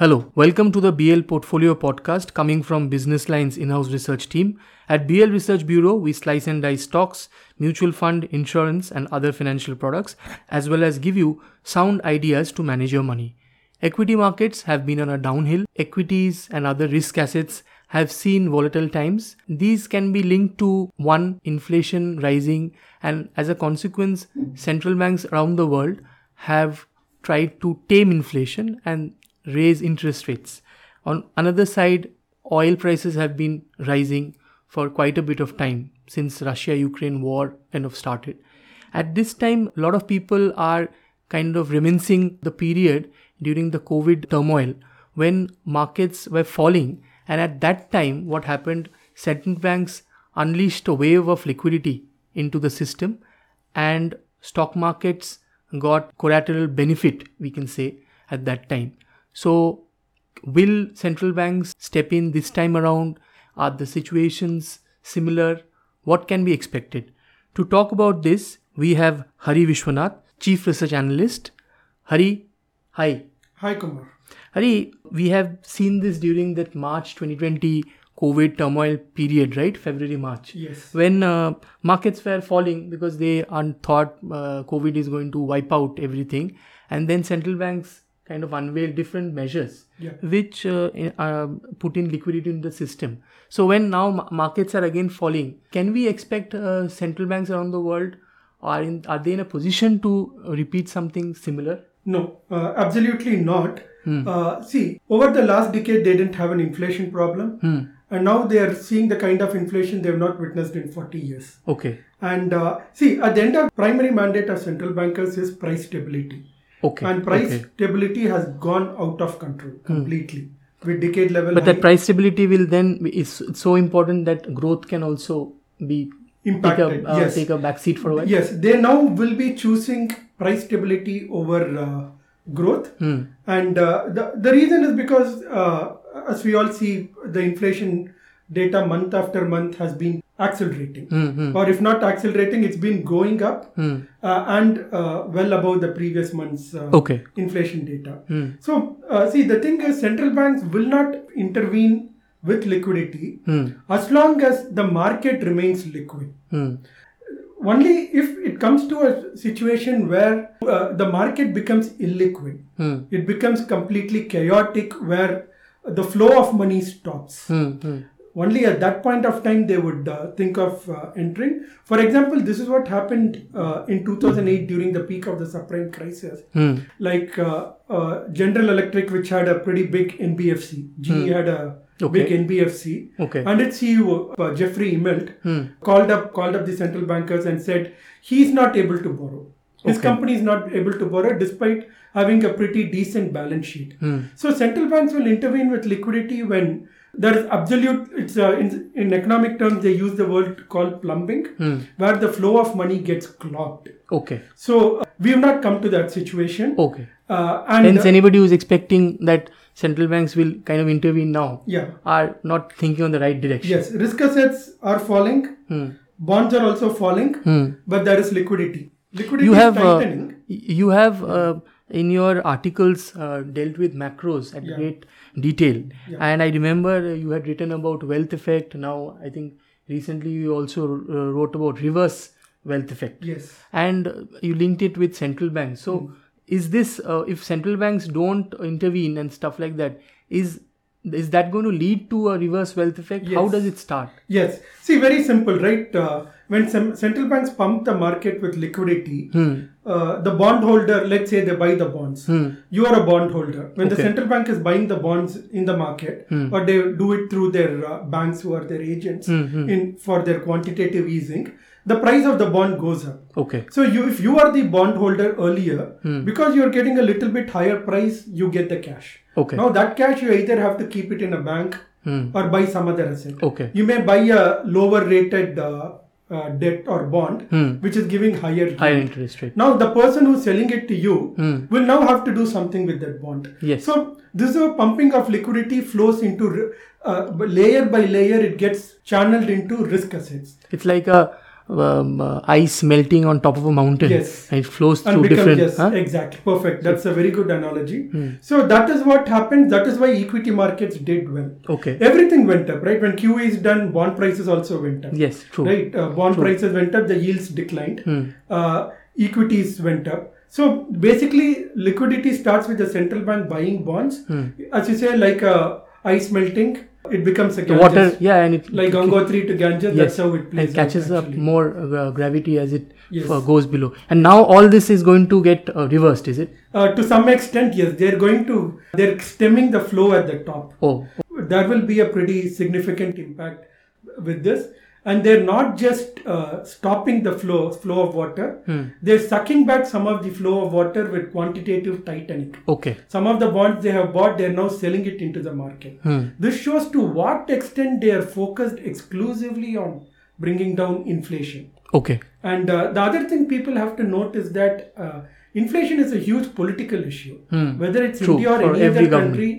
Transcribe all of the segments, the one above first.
Hello, welcome to the BL Portfolio podcast coming from Business Line's in house research team. At BL Research Bureau, we slice and dice stocks, mutual fund, insurance, and other financial products, as well as give you sound ideas to manage your money. Equity markets have been on a downhill. Equities and other risk assets have seen volatile times. These can be linked to one, inflation rising, and as a consequence, central banks around the world have tried to tame inflation and raise interest rates. On another side, oil prices have been rising for quite a bit of time since Russia Ukraine war kind of started. At this time, a lot of people are kind of reminiscing the period during the COVID turmoil when markets were falling. And at that time, what happened? Central banks unleashed a wave of liquidity into the system, and stock markets got collateral benefit, we can say, at that time. So, will central banks step in this time around? Are the situations similar? What can be expected? To talk about this, we have Hari Viswanath, Chief Research Analyst. Hari, hi. Hi, Kumar. Hari, we have seen this during that March 2020 COVID turmoil period, right? February, March. Yes. When uh, markets were falling because they thought uh, COVID is going to wipe out everything. And then central banks kind of unveil different measures Yeah. which uh, in- uh, put in liquidity in the system. So when now ma- markets are again falling, can we expect uh, central banks around the world are in are they in a position to repeat something similar? No, uh, absolutely not. Hmm. Uh, see, over the last decade, they didn't have an inflation problem. Hmm. And now they are seeing the kind of inflation they have not witnessed in 40 years. Okay. And uh, see, at the end of primary mandate of central bankers is price stability. Okay. And price okay. Hmm. stability has gone out of control completely with decade level. But high that price stability will then is so important that growth can also be take a impacted. uh, yes. take a back seat for a while. Yes, they now will be choosing price stability over uh, growth. Hmm. And uh, the, the reason is because, uh, as we all see, the inflation data month after month has been accelerating. Hmm, hmm, Or if not accelerating, it's been going up hmm. uh, and uh, well above the previous month's uh, Okay. inflation data. Hmm. So, uh, see, the thing is, central banks will not intervene with liquidity Hmm. as long as the market remains liquid Hmm. only if it comes to a situation where uh, the market becomes illiquid Hmm. it becomes completely chaotic where the flow of money stops. Only at that point of time they would uh, think of uh, entering for example this is what happened uh, in 2008 during the peak of the subprime crisis Hmm. like uh, uh, general electric which had a pretty big nbfc ge had a Okay. big nbfc Okay. and its ceo uh, jeffrey immelt Hmm. called up called up the central bankers and said he's not able to borrow. His Okay. company is not able to borrow despite having a pretty decent balance sheet. Hmm. So central banks will intervene with liquidity when there is absolute. It's uh, in, in economic terms they use the word called plumbing, Hmm. where the flow of money gets clogged. Okay. So uh, we have not come to that situation. Okay. Uh, and Hence, uh, anybody who's expecting that central banks will kind of intervene now yeah, are not thinking on the right direction. yes, risk assets are falling. Hmm. Bonds are also falling, Hmm. but there is liquidity. Liquidity You have is uh, tightening. you have uh, in your articles uh, dealt with macros at Yeah. great detail, Yeah. and I remember you had written about wealth effect. Now I think recently you also uh, wrote about reverse wealth effect. yes. and you linked it with central banks so Hmm. is this uh, if central banks don't intervene and stuff like that is is that going to lead to a reverse wealth effect how does it start Yes. See, very simple, right? Uh, when some central banks pump the market with liquidity, hmm. uh, the bondholder, let's say they buy the bonds. Hmm. You are a bondholder. When the central bank is buying the bonds in the market, Hmm. or they do it through their uh, banks who are their agents Hmm, hmm. in for their quantitative easing, the price of the bond goes up. okay So you, if you are the bondholder earlier, Hmm. because you are getting a little bit higher price, you get the cash. okay Now that cash you either have to keep it in a bank Hmm. or buy some other asset. okay You may buy a lower rated uh, uh, debt or bond, Hmm. which is giving higher. higher yield. interest rate Now the person who's selling it to you Hmm. will now have to do something with that bond. Yes. So this is a pumping of liquidity flows into uh, layer by layer. It gets channeled into risk assets. it's like a um, uh, ice melting on top of a mountain. Yes. And it flows and through become different. yes, huh? exactly perfect. That's a very good analogy. Hmm. So that is what happened. That is why equity markets did well. Okay. Everything went up, right? When QE is done, bond prices also went up. Yes, true. Right, uh, bond True. prices went up, the yields declined, Hmm. uh, equities went up. So basically, liquidity starts with the central bank buying bonds. Hmm. As you say, like uh, ice melting, it becomes a The water, yeah, and it Like Gangotri to Ganges, Yes, that's how it plays. and catches out, up more uh, gravity as it Yes. uh, goes below. And now all this is going to get uh, reversed, is it? Uh, to some extent, yes, they're going to, they're stemming the flow at the top. Oh, There will be a pretty significant impact with this. And they're not just uh, stopping the flow, flow of water, Hmm. they're sucking back some of the flow of water with quantitative tightening. okay. Some of the bonds they have bought, they're now selling it into the market. Hmm. This shows to what extent they are focused exclusively on bringing down inflation. Okay. And uh, the other thing people have to note is that uh, inflation is a huge political issue. Hmm. Whether it's True, India or any other country,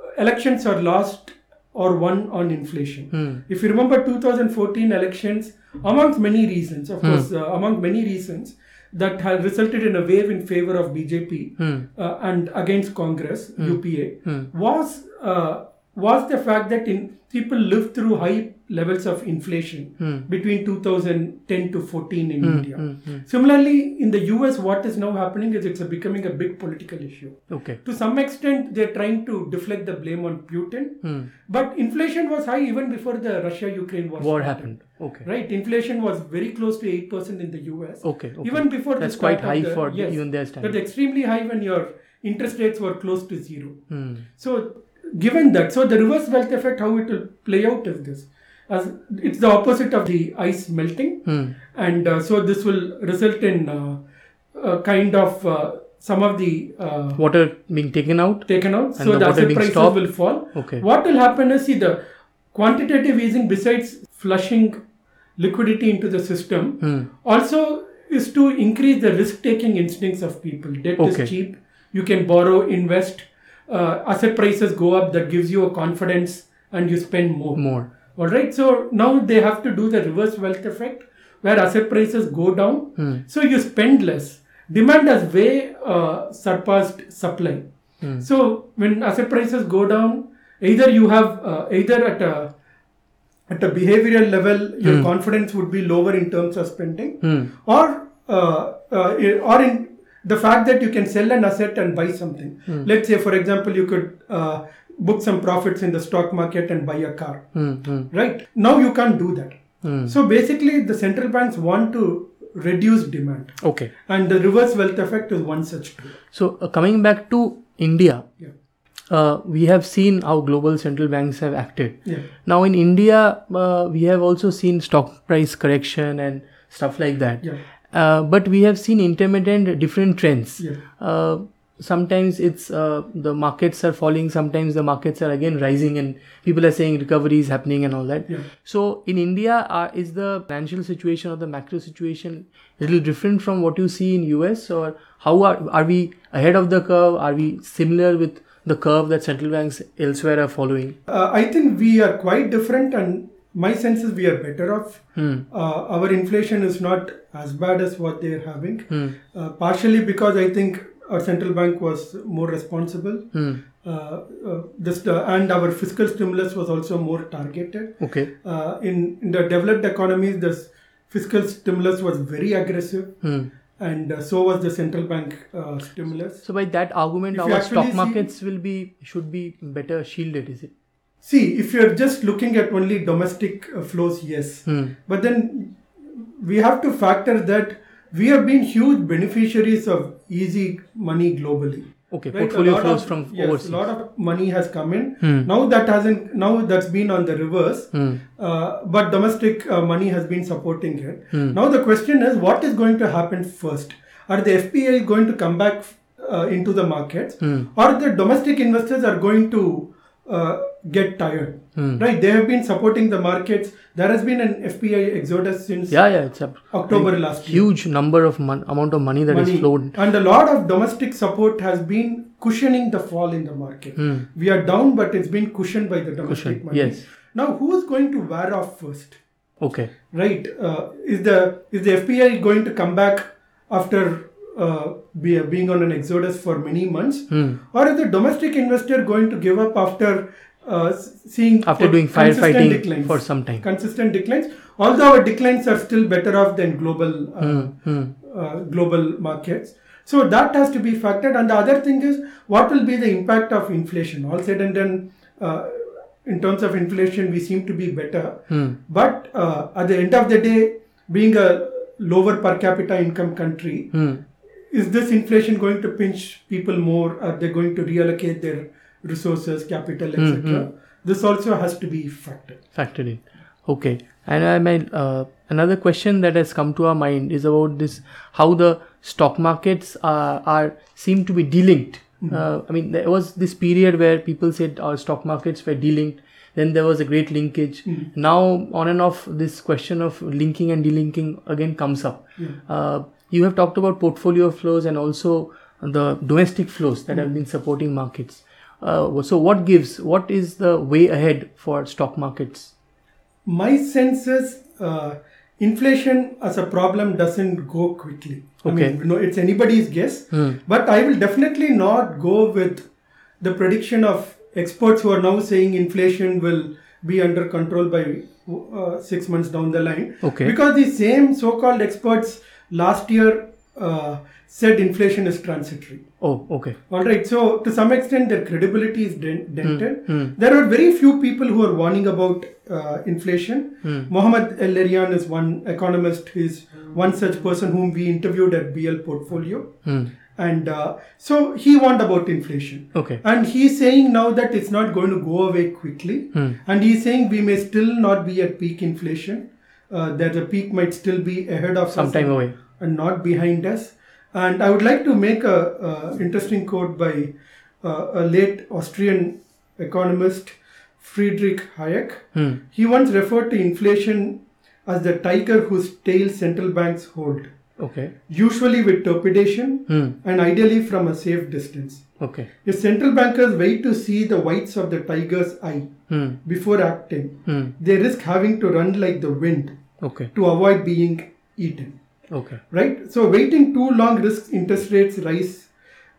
uh, elections are lost or won on inflation. Hmm. If you remember 2014 elections, amongst many reasons, of Hmm. course, uh, among many reasons, that have resulted in a wave in favor of BJP Hmm. uh, and against Congress, UPA, Hmm. was uh, was the fact that in people lived through high levels of inflation Hmm. between 2010 to 14 in India. Hmm. Hmm. Similarly, in the US, what is now happening is it's a becoming a big political issue. Okay. To some extent, they're trying to deflect the blame on Putin, Hmm. but inflation was high even before the Russia-Ukraine war. War happened. Okay. Right, inflation was very close to eight percent in the US. Okay. okay. Even before That's quite high the- for yes, even their That's extremely high when your interest rates were close to zero. Hmm. So, given that, so the reverse wealth effect, how it will play out is this. As it's the opposite of the ice melting, Hmm. and uh, so this will result in uh, a kind of uh, some of the uh, Water being taken out. taken out, so the the water asset prices stopped. will fall. Okay. What will happen is see the quantitative easing, besides flushing liquidity into the system, Hmm. also is to increase the risk-taking instincts of people. Debt Okay. is cheap. You can borrow, invest. Uh, asset prices go up. That gives you a confidence, and you spend more. More. All right. So now they have to do the reverse wealth effect, where asset prices go down. Hmm. So you spend less. Demand has way uh, surpassed supply. Hmm. So when asset prices go down, either you have uh, either at a at a behavioral level, your Hmm. confidence would be lower in terms of spending, Hmm. or uh, uh, or in the fact that you can sell an asset and buy something. Hmm. Let's say, for example, you could uh, book some profits in the stock market and buy a car. Hmm. Hmm. Right now, you can't do that. Hmm. So basically, the central banks want to reduce demand, Okay. and the reverse wealth effect is one such tool. So uh, coming back to India, Yeah. uh, we have seen how global central banks have acted. Yeah. Now in India, uh, we have also seen stock price correction and stuff like that. Yeah. Uh, but we have seen intermittent different trends. Yeah. Uh, sometimes it's uh, the markets are falling, sometimes the markets are again rising, and people are saying recovery is happening and all that. Yeah. So in India, uh, is the financial situation or the macro situation a little different from what you see in US, or how are are we ahead of the curve? Are we similar with the curve that central banks elsewhere are following? Uh, I think we are quite different, and my sense is we are better off. Hmm. Uh, our inflation is not as bad as what they are having, Hmm. uh, partially because I think our central bank was more responsible. Hmm. Uh, uh, this uh, and our fiscal stimulus was also more targeted. Okay. Uh, in, in the developed economies, this fiscal stimulus was very aggressive, and uh, so was the central bank uh, stimulus. So by that argument, If our stock see- markets will be should be better shielded, is it? See, if you're just looking at only domestic uh, flows, yes. Hmm. But then we have to factor that we have been huge beneficiaries of easy money globally. Okay. Right? Portfolio flows of- from yes, overseas. a lot of money has come in. Hmm. Now that hasn't. Now that's been on the reverse. Hmm. Uh, but domestic uh, money has been supporting it. Now the question is, what is going to happen first? Are the FPI going to come back uh, into the markets, or the domestic investors are going to uh, get tired? Hmm. Right? They have been supporting the markets. There has been an FPI exodus since Yeah, yeah, it's a October last year. huge number of mon- amount of money that is Money. flowed. And a lot of domestic support has been cushioning the fall in the market. Hmm. We are down, but it's been cushioned by the domestic Cushioned, money. yes. Now, who is going to wear off first? Okay. right? Uh, is the is the FPI going to come back after uh, be, being on an exodus for many months, Hmm. or is the domestic investor going to give up after uh, seeing After doing firefighting declines? for some time. consistent declines? Although our declines are still better off than global uh, uh, global markets. So that has to be factored. And the other thing is, what will be the impact of inflation? All said and done, uh, in terms of inflation, we seem to be better. Hmm. But uh, at the end of the day, being a lower per capita income country, Hmm. is this inflation going to pinch people more? Are they going to reallocate their resources, capital, etc.? This also has to be factored. factored in. Okay. And I mean, uh, another question that has come to our mind is about this: how the stock markets are, are seem to be delinked. Uh, I mean, there was this period where people said our stock markets were delinked. Then there was a great linkage. Now, on and off, this question of linking and delinking again comes up. Uh, you have talked about portfolio flows and also the domestic flows that have been supporting markets. Uh, so, what gives? What is the way ahead for stock markets? My sense is uh, inflation as a problem doesn't go quickly. I Okay. mean, no, it's anybody's guess. But I will definitely not go with the prediction of experts who are now saying inflation will be under control by uh, six months down the line. Okay. Because the same so-called experts last year uh, said inflation is transitory. Oh, okay. All right. So to some extent, their credibility is dent- dented. Hmm. There are very few people who are warning about uh, inflation. Hmm. Mohammed El Erian is one economist. He's one such person whom we interviewed at BL Portfolio, Hmm. and uh, so he warned about inflation. Okay. And he's saying now that it's not going to go away quickly. Hmm. And he's saying we may still not be at peak inflation. Uh, that the peak might still be ahead of Some time away. And not behind us. And I would like to make a, a interesting quote by uh, a late Austrian economist, Friedrich Hayek. Hmm. He once referred to inflation as the tiger whose tail central banks hold, Okay. usually with trepidation Hmm. and ideally from a safe distance. Okay. If central bankers wait to see the whites of the tiger's eye Hmm. before acting, Hmm. they risk having to run like the wind Okay. to avoid being eaten. Okay. right? So waiting too long risks interest rates rise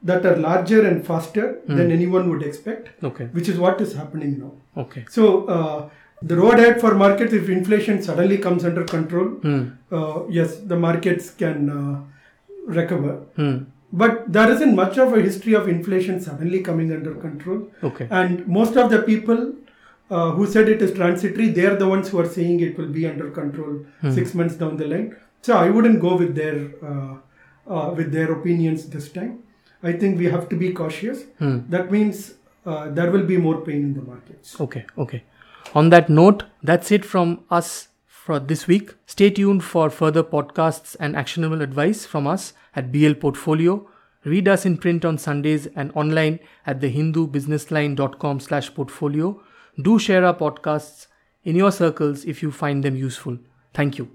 that are larger and faster than anyone would expect, Okay. which is what is happening now. Okay. So uh, the road ahead for markets, if inflation suddenly comes under control, Hmm. uh, yes, the markets can uh, recover. Hmm. But there isn't much of a history of inflation suddenly coming under control. Okay. And most of the people uh, who said it is transitory, they are the ones who are saying it will be under control six months down the line. So I wouldn't go with their uh, uh, with their opinions this time. I think we have to be cautious. Hmm. That means uh, there will be more pain in the markets. Okay. Okay. On that note, that's it from us for this week. Stay tuned for further podcasts and actionable advice from us at BL Portfolio. Read us in print on Sundays and online at thehindubusinessline.com slash portfolio. Do share our podcasts in your circles if you find them useful. Thank you.